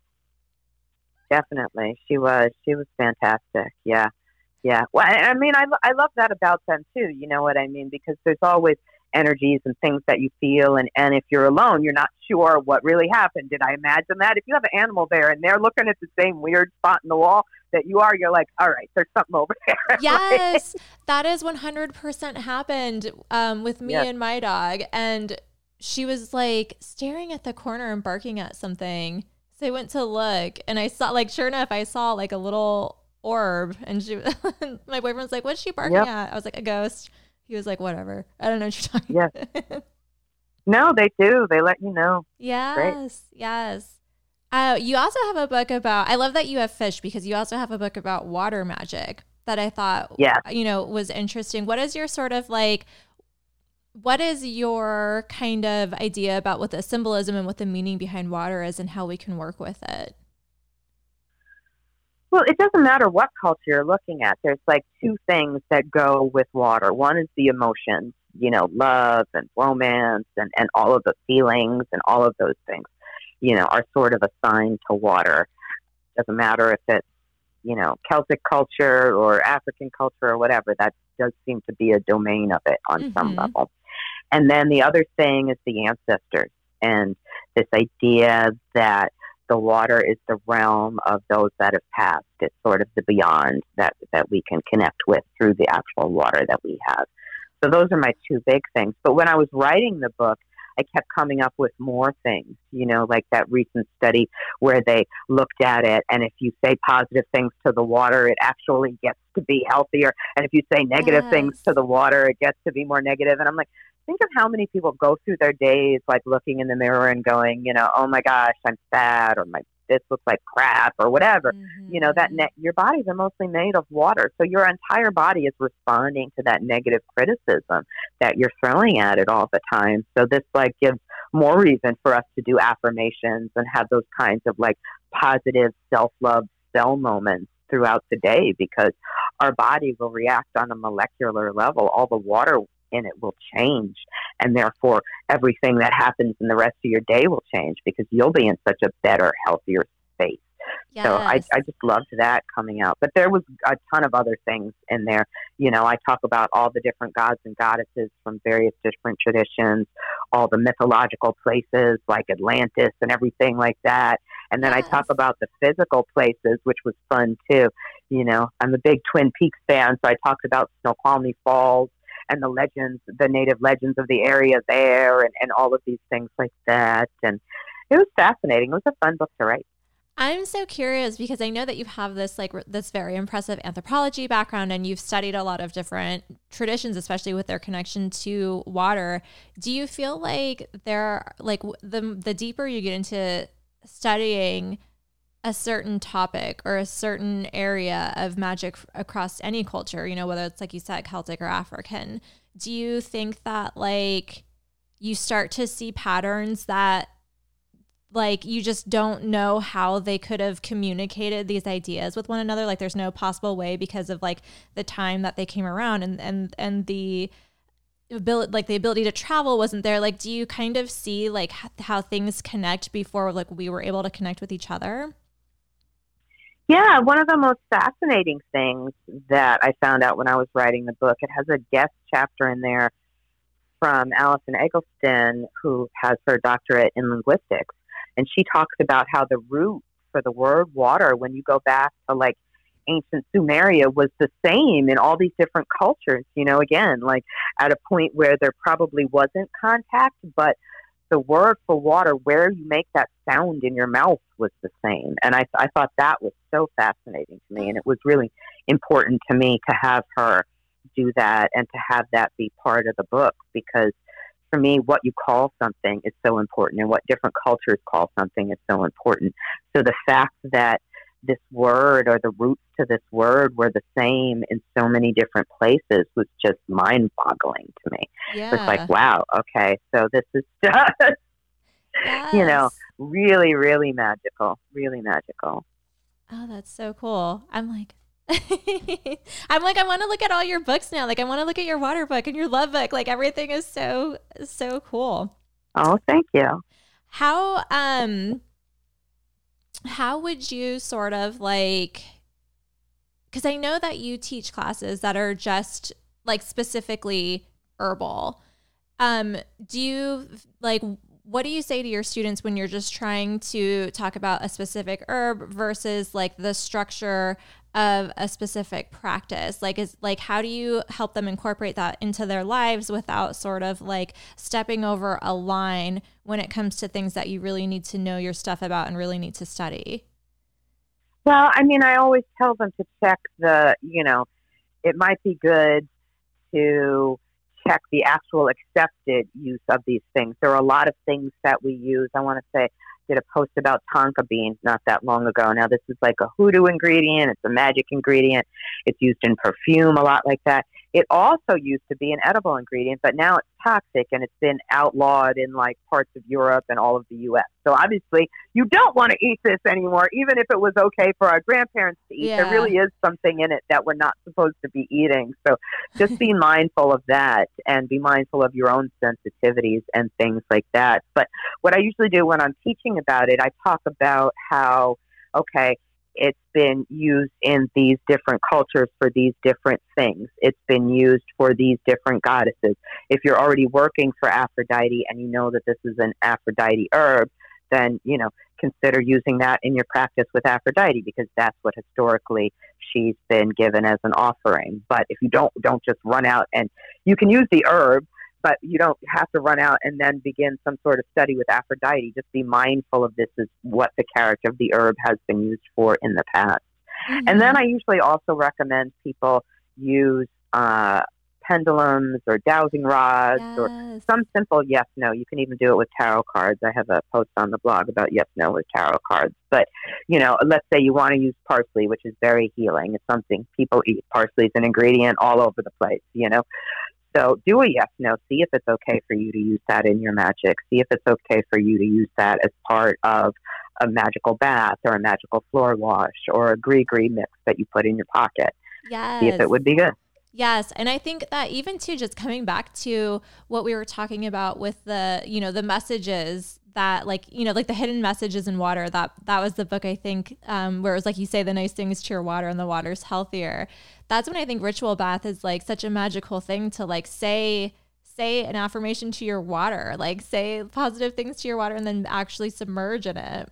Definitely. She was. She was fantastic. Yeah. Yeah. Well, I mean, I, I love that about them too. You know what I mean? Because there's always energies and things that you feel. And, and if you're alone, you're not sure what really happened. Did I imagine that? If you have an animal there and they're looking at the same weird spot in the wall that you are, you're like, all right, there's something over there. Yes. that is 100% happened um, with me yes. and my dog. And she was like staring at the corner and barking at something. So I went to look and I saw, like, sure enough, I saw like a little orb and she my boyfriend's like what's she barking yep. at i was like a ghost he was like whatever. I don't know what you're talking yes. about. No they do. They let you know. Yes Great. yes. Uh, you also have a book about i love that you have fish because you also have a book about water magic that i thought yeah. you know was interesting. What is your sort of like what is your kind of idea about what the symbolism and what the meaning behind water is and how we can work with it well, it doesn't matter what culture you're looking at. There's like two things that go with water. One is the emotions, you know, love and romance and, and all of the feelings and all of those things, you know, are sort of assigned to water. Doesn't matter if it's, you know, Celtic culture or African culture or whatever, that does seem to be a domain of it on mm-hmm. some level. And then the other thing is the ancestors and this idea that the water is the realm of those that have passed. It's sort of the beyond that that we can connect with through the actual water that we have. So those are my two big things. But when I was writing the book, I kept coming up with more things, you know, like that recent study where they looked at it. And if you say positive things to the water, it actually gets to be healthier. And if you say negative yes. things to the water, it gets to be more negative. And I'm like, think of how many people go through their days like looking in the mirror and going, you know, oh my gosh, I'm fat or my this looks like crap or whatever. Mm-hmm. You know, that ne- your bodies are mostly made of water. So your entire body is responding to that negative criticism that you're throwing at it all the time. So this like gives more reason for us to do affirmations and have those kinds of like positive self-love cell moments throughout the day because our body will react on a molecular level. All the water and it will change. And therefore, everything that happens in the rest of your day will change because you'll be in such a better, healthier space. Yes. So I, I just loved that coming out. But there was a ton of other things in there. You know, I talk about all the different gods and goddesses from various different traditions, all the mythological places like Atlantis and everything like that. And then yes. I talk about the physical places, which was fun too. You know, I'm a big Twin Peaks fan, so I talked about Snoqualmie Falls and the legends, the native legends of the area there, and, and all of these things like that. And it was fascinating. It was a fun book to write. I'm so curious because I know that you have this like this very impressive anthropology background and you've studied a lot of different traditions especially with their connection to water. Do you feel like there like the the deeper you get into studying a certain topic or a certain area of magic across any culture, you know, whether it's like you said, Celtic or African, do you think that like you start to see patterns that like you just don't know how they could have communicated these ideas with one another? Like there's no possible way because of like the time that they came around and and and the ability like the ability to travel wasn't there. Like do you kind of see like how things connect before like we were able to connect with each other yeah, one of the most fascinating things that I found out when I was writing the book, it has a guest chapter in there from Allison Eggleston, who has her doctorate in linguistics. And she talks about how the root for the word water, when you go back to like ancient Sumeria, was the same in all these different cultures. You know, again, like at a point where there probably wasn't contact, but the word for water, where you make that sound in your mouth, was the same. And I, I thought that was so fascinating to me. And it was really important to me to have her do that and to have that be part of the book because for me, what you call something is so important and what different cultures call something is so important. So the fact that this word or the roots to this word were the same in so many different places was just mind boggling to me. Yeah. It's like, wow, okay, so this is just, yes. you know, really, really magical, really magical. Oh, that's so cool. I'm like, I'm like, I want to look at all your books now. Like, I want to look at your water book and your love book. Like, everything is so, so cool. Oh, thank you. How, um, how would you sort of like because I know that you teach classes that are just like specifically herbal. Um, do you like what do you say to your students when you're just trying to talk about a specific herb versus like the structure of a specific practice like is like how do you help them incorporate that into their lives without sort of like stepping over a line when it comes to things that you really need to know your stuff about and really need to study? Well i mean i always tell them to check the you know it might be good to check the actual accepted use of these things. There are a lot of things that we use. I want to say did a post about tonka beans not that long ago. Now, this is like a hoodoo ingredient, it's a magic ingredient, it's used in perfume a lot like that. It also used to be an edible ingredient, but now it's toxic and it's been outlawed in like parts of Europe and all of the US. So obviously, you don't want to eat this anymore, even if it was okay for our grandparents to eat. Yeah. There really is something in it that we're not supposed to be eating. So just be mindful of that and be mindful of your own sensitivities and things like that. But what I usually do when I'm teaching about it, I talk about how, okay, it's been used in these different cultures for these different things. It's been used for these different goddesses. If you're already working for Aphrodite and you know that this is an Aphrodite herb, then, you know, consider using that in your practice with Aphrodite because that's what historically she's been given as an offering. But if you don't don't just run out and you can use the herb, but you don't have to run out and then begin some sort of study with Aphrodite. Just be mindful of this is what the character of the herb has been used for in the past. Mm-hmm. And then I usually also recommend people use uh, pendulums or dowsing rods yes. or some simple yes no. You can even do it with tarot cards. I have a post on the blog about yes no with tarot cards. But you know, let's say you want to use parsley, which is very healing. It's something people eat. Parsley is an ingredient all over the place. You know. So do a yes no. See if it's okay for you to use that in your magic. See if it's okay for you to use that as part of a magical bath or a magical floor wash or a gris-gris mix that you put in your pocket. Yes. See if it would be good. Yes, and I think that even too just coming back to what we were talking about with the, you know, the messages that like, you know, like the hidden messages in water. That that was the book I think um where it was like you say the nice things to your water and the water's healthier. That's when I think ritual bath is like such a magical thing to like say say an affirmation to your water, like say positive things to your water and then actually submerge in it.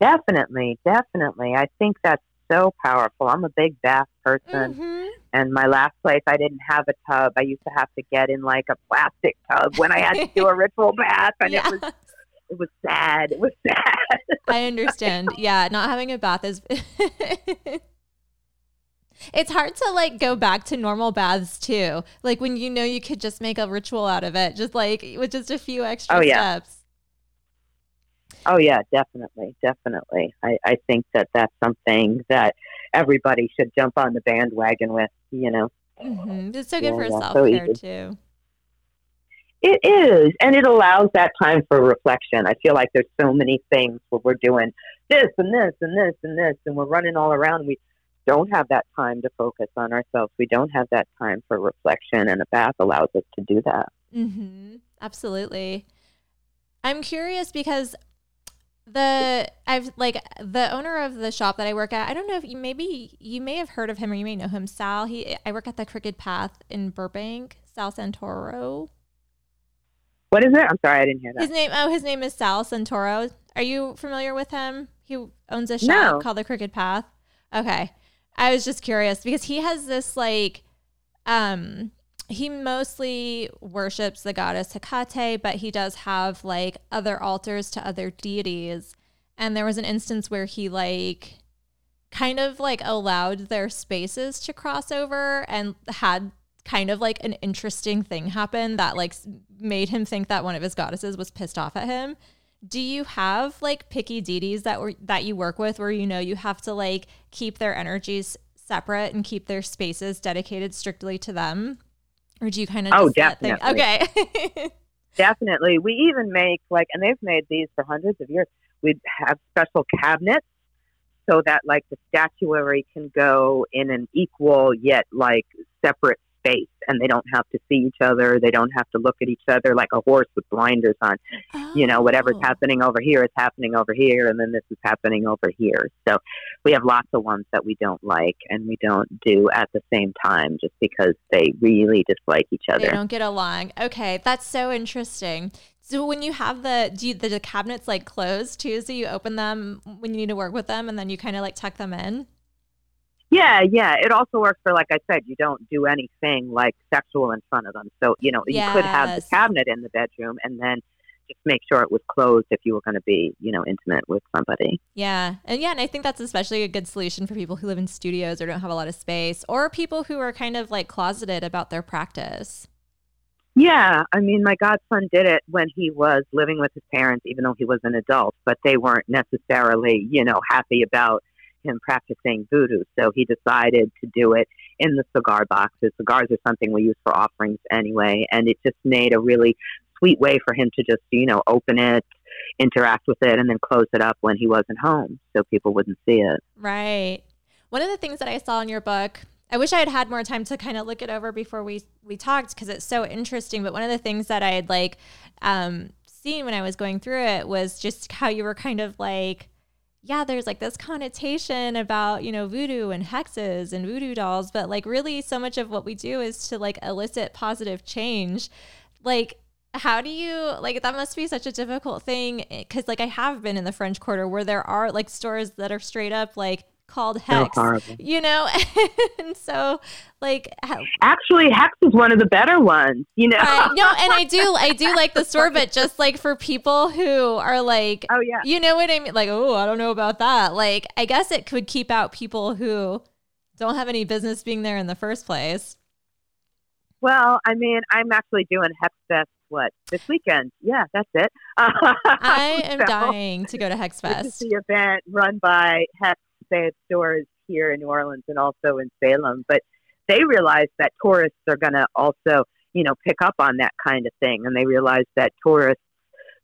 Definitely, definitely. I think that's so powerful. I'm a big bath person. Mm-hmm. And my last place, I didn't have a tub. I used to have to get in like a plastic tub when I had to do a ritual bath, and yeah. it was it was sad. It was sad. I understand. Yeah, not having a bath is. it's hard to like go back to normal baths too. Like when you know you could just make a ritual out of it, just like with just a few extra oh, yeah. steps. Oh yeah, definitely, definitely. I, I think that that's something that everybody should jump on the bandwagon with. You know, mm-hmm. it's so good yeah, for yeah, self care so too. It is, and it allows that time for reflection. I feel like there's so many things where we're doing this and this and this and this, and we're running all around. We don't have that time to focus on ourselves. We don't have that time for reflection, and a bath allows us to do that. Mm-hmm. Absolutely. I'm curious because the I've like the owner of the shop that I work at. I don't know if you maybe you may have heard of him or you may know him. Sal. He I work at the Crooked Path in Burbank. Sal Santoro. What is it? I'm sorry, I didn't hear that. His name. Oh, his name is Sal Santoro. Are you familiar with him? He owns a shop no. called the Crooked Path. Okay, I was just curious because he has this like um he mostly worships the goddess Hecate, but he does have like other altars to other deities. And there was an instance where he like kind of like allowed their spaces to cross over and had kind of like an interesting thing happen that like made him think that one of his goddesses was pissed off at him. Do you have like picky deities that were that you work with where you know you have to like keep their energies separate and keep their spaces dedicated strictly to them? Or do you kind of oh definitely. Okay. Definitely. We even make like and they've made these for hundreds of years. We have special cabinets so that like the statuary can go in an equal yet like separate space and they don't have to see each other. They don't have to look at each other like a horse with blinders on. Oh. You know, whatever's oh. happening over here is happening over here and then this is happening over here. So we have lots of ones that we don't like and we don't do at the same time just because they really dislike each other. They don't get along. Okay, that's so interesting. So when you have the do you, the cabinets like closed too, so you open them when you need to work with them, and then you kind of like tuck them in. Yeah, yeah. It also works for, like I said, you don't do anything like sexual in front of them. So, you know, yes. you could have the cabinet in the bedroom and then just make sure it was closed if you were going to be, you know, intimate with somebody. Yeah. And yeah, and I think that's especially a good solution for people who live in studios or don't have a lot of space or people who are kind of like closeted about their practice. Yeah, I mean, my godson did it when he was living with his parents, even though he was an adult, but they weren't necessarily, you know, happy about him practicing voodoo. So he decided to do it in the cigar boxes. Cigars are something we use for offerings anyway, and it just made a really sweet way for him to just, you know, open it, interact with it, and then close it up when he wasn't home so people wouldn't see it. Right. One of the things that I saw in your book, I wish I had had more time to kind of look it over before we we talked because it's so interesting. But one of the things that I had like um, seen when I was going through it was just how you were kind of like yeah, there's like this connotation about, you know, voodoo and hexes and voodoo dolls, but like really so much of what we do is to like elicit positive change. Like, how do you like that must be such a difficult thing eh, because like i have been in the french quarter where there are like stores that are straight up like called hex you know and so like actually hex is one of the better ones you know uh, no and i do i do like the store but just like for people who are like oh yeah you know what i mean like oh i don't know about that like i guess it could keep out people who don't have any business being there in the first place well, I mean, I'm actually doing Hex Fest what this weekend. Yeah, that's it. I am so, dying to go to Hex Fest. This is the event run by Hex. They have stores here in New Orleans and also in Salem, but they realize that tourists are going to also, you know, pick up on that kind of thing, and they realize that tourists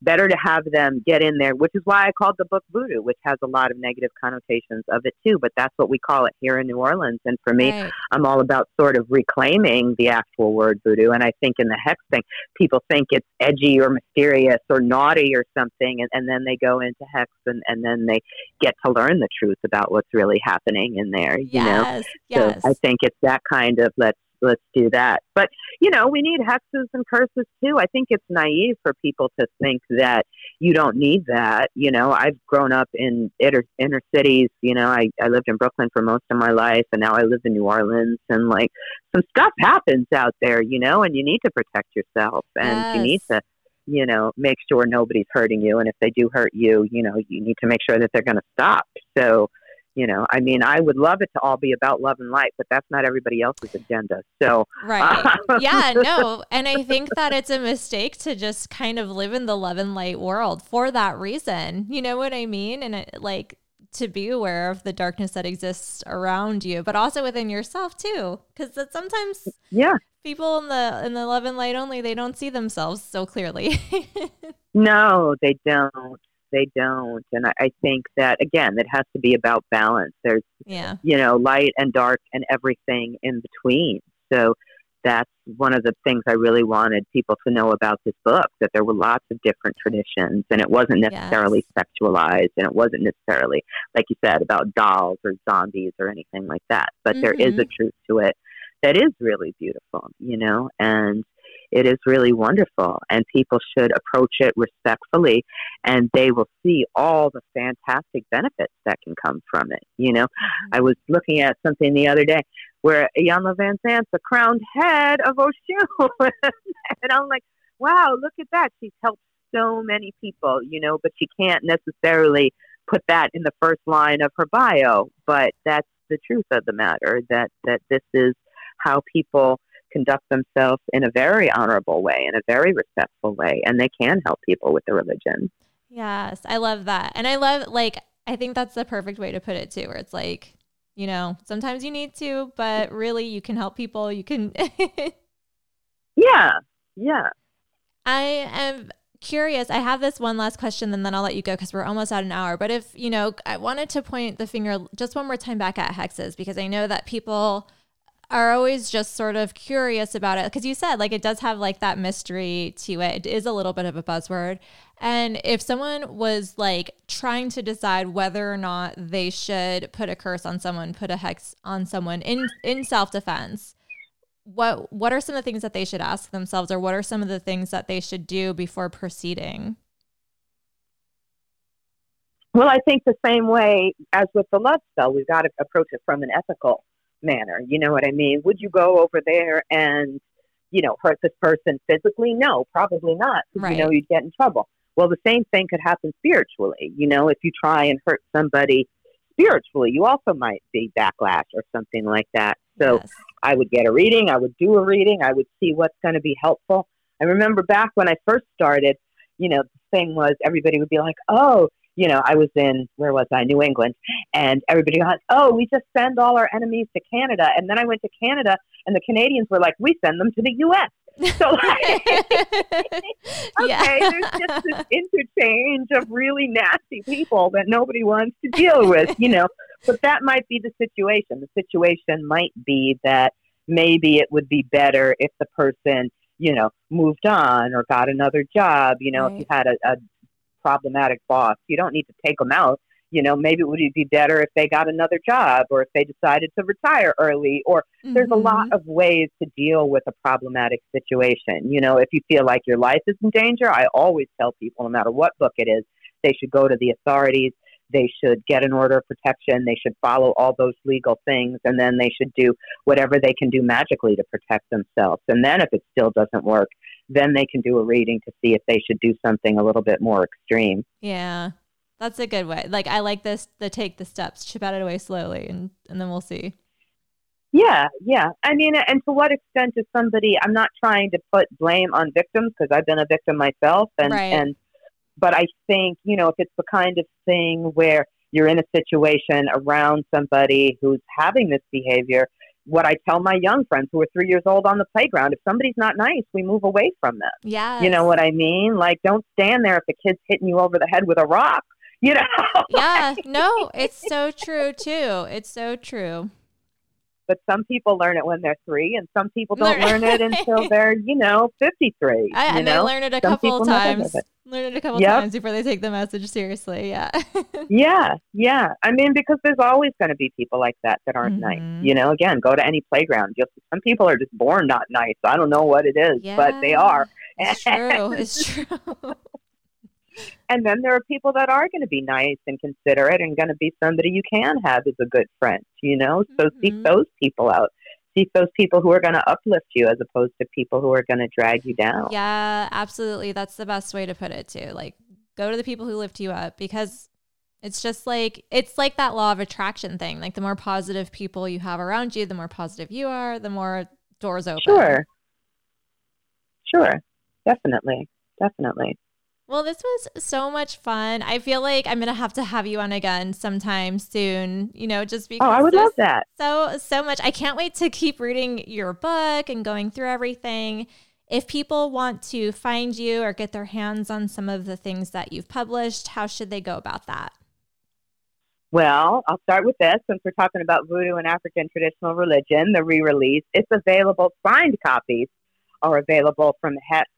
better to have them get in there, which is why I called the book voodoo, which has a lot of negative connotations of it too. But that's what we call it here in New Orleans. And for me, right. I'm all about sort of reclaiming the actual word voodoo. And I think in the hex thing, people think it's edgy or mysterious or naughty or something. And, and then they go into hex and, and then they get to learn the truth about what's really happening in there, you yes, know? Yes. So I think it's that kind of let's let's do that. But you know, we need hexes and curses too. I think it's naive for people to think that you don't need that. You know, I've grown up in inner inner cities. You know, I I lived in Brooklyn for most of my life, and now I live in New Orleans. And like some stuff happens out there, you know, and you need to protect yourself, and yes. you need to you know, make sure nobody's hurting you. And if they do hurt you, you know, you need to make sure that they're going to stop. So, you know i mean i would love it to all be about love and light but that's not everybody else's agenda so right. Uh, yeah no and i think that it's a mistake to just kind of live in the love and light world for that reason you know what i mean? And it, like to be aware of the darkness that exists around you but also within yourself too because that sometimes yeah. people in the in the love and light only they don't see themselves so clearly. No they don't they don't. And I, I think that again, it has to be about balance. There's, yeah, you know, light and dark and everything in between. So that's one of the things I really wanted people to know about this book that there were lots of different traditions and it wasn't necessarily yes. sexualized and it wasn't necessarily, like you said, about dolls or zombies or anything like that. But mm-hmm. there is a mm-hmm. truth to it that is really beautiful, you know, and it is really wonderful, and people should approach it respectfully, and they will see all the fantastic benefits that can come from it. You know, mm-hmm. I was looking at something the other day where Iyanla Vanzant's the crowned head of Oshun, and I'm like, wow, look at that. She's helped so many people, you know, but she can't necessarily put that in the first line of her bio. But that's the truth of the matter that that this is how people conduct themselves in a very honorable way, in a very respectful way, and they can help people with the religion. Yes, I love that. And I love, like, I think that's the perfect way to put it too, where it's like, you know, sometimes you need to, but really you can help people. You can. yeah, yeah. I am curious. I have this one last question, and then I'll let you go because we're almost at an hour. But if, you know, I wanted to point the finger just one more time back at hexes because I know that people are always just sort of curious about it because you said like it does have like that mystery to it. It is a little bit of a buzzword. And if someone was like trying to decide whether or not they should put a curse on someone, put a hex on someone in in self-defense, what what are some of the things that they should ask themselves or what are some of the things that they should do before proceeding? Well, I think the same way as with the love spell, we've got to approach it from an ethical manner. You know what I mean? Would you go over there and, you know, hurt this person physically? No, probably not. Right. You know, you'd get in trouble. Well, the same thing could happen spiritually. You know, if you try and hurt somebody spiritually, you also might see backlash or something like that. So yes. I would get a reading, I would do a reading, I would see what's going to be helpful. I remember back when I first started, you know, the thing was everybody would be like, oh, you know, I was in, where was I? New England. And everybody goes, oh, we just send all our enemies to Canada. And then I went to Canada and the Canadians were like, we send them to the U.S. So, like, okay, yeah. there's just this interchange of really nasty people that nobody wants to deal with, you know. But that might be the situation. The situation might be that maybe it would be better if the person, you know, moved on or got another job. You know, right. if you had a, a problematic boss. You don't need to take them out. You know, maybe it would be better if they got another job or if they decided to retire early. Or mm-hmm. there's a lot mm-hmm. of ways to deal with a problematic situation. You know, if you feel like your life is in danger, I always tell people, no matter what book it is, they should go to the authorities. They should get an order of protection. They should follow all those legal things. And then they should do whatever they can do magically to protect themselves. And then if it still doesn't work, then they can do a reading to see if they should do something a little bit more extreme. Yeah. That's a good way. Like I like this the take the steps, chip at it away slowly and and then we'll see. Yeah, yeah. I mean, and to what extent is somebody? I'm not trying to put blame on victims because I've been a victim myself, and right. and but I think you know if it's the kind of thing where you're in a situation around somebody who's having this behavior, what I tell my young friends who are three years old on the playground, if somebody's not nice, we move away from them. Yeah, you know what I mean? Like, don't stand there if the kid's hitting you over the head with a rock you know? yeah, no, it's so true too. It's so true. But some people learn it when they're three, and some people don't learn it until they're, you know, 53. I, and know? they learn it a some couple times. Learn it a couple yep. times before they take the message seriously. Yeah. yeah. Yeah. I mean, because there's always going to be people like that that aren't mm-hmm. nice. You know, again, go to any playground. Just some people are just born not nice. I don't know what it is, yeah, but they are. It's true. It's true. And then there are people that are going to be nice and considerate and going to be somebody you can have as a good friend, you know? So mm-hmm. seek those people out. Seek those people who are going to uplift you as opposed to people who are going to drag you down. Yeah, absolutely. That's the best way to put it, too. Like, go to the people who lift you up because it's just like it's like that law of attraction thing. Like the more positive people you have around you, the more positive you are, the more doors open. Sure. Sure. Definitely. Definitely. Well, this was so much fun. I feel like I'm gonna have to have you on again sometime soon. You know, just because. Oh, I would love that. So so much. I can't wait to keep reading your book and going through everything. If people want to find you or get their hands on some of the things that you've published, how should they go about that? Well, I'll start with this since we're talking about voodoo and African traditional religion, the re release. It's available, signed copies are available from Hex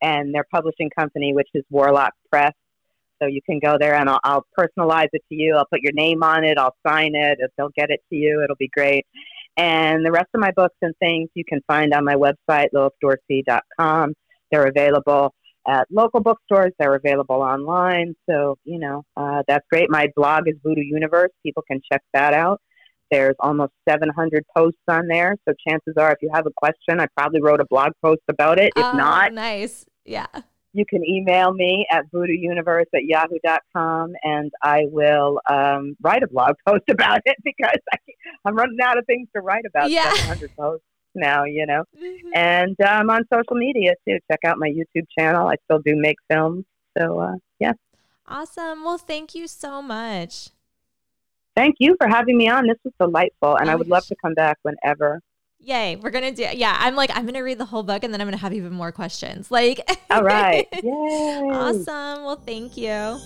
and their publishing company, which is Warlock Press. So you can go there and I'll, I'll, personalize it to you. I'll put your name on it. I'll sign it. They'll get it to you. It'll be great. And the rest of my books and things you can find on my website, lilithdorsey.com. They're available at local bookstores. They're available online. So, you know, uh, that's great. My blog is Voodoo Universe. People can check that out. There's almost 700 posts on there. So chances are, if you have a question, I probably wrote a blog post about it. If oh, not, nice. Yeah. You can email me at voodoouniverse at yahoo.com and I will um, write a blog post about it because I, am running out of things to write about. Yeah. 700 posts now, you know. Mm-hmm. And I'm um, on social media too. Check out my YouTube channel. I still do make films. So, uh, yeah. Awesome. Well, thank you so much. Thank you for having me on. This was delightful, and oh I would love to come back whenever. Yay, we're gonna do. Yeah, I'm like I'm gonna read the whole book, and then I'm gonna have even more questions. Like, all right, Yay. awesome. Well, thank you.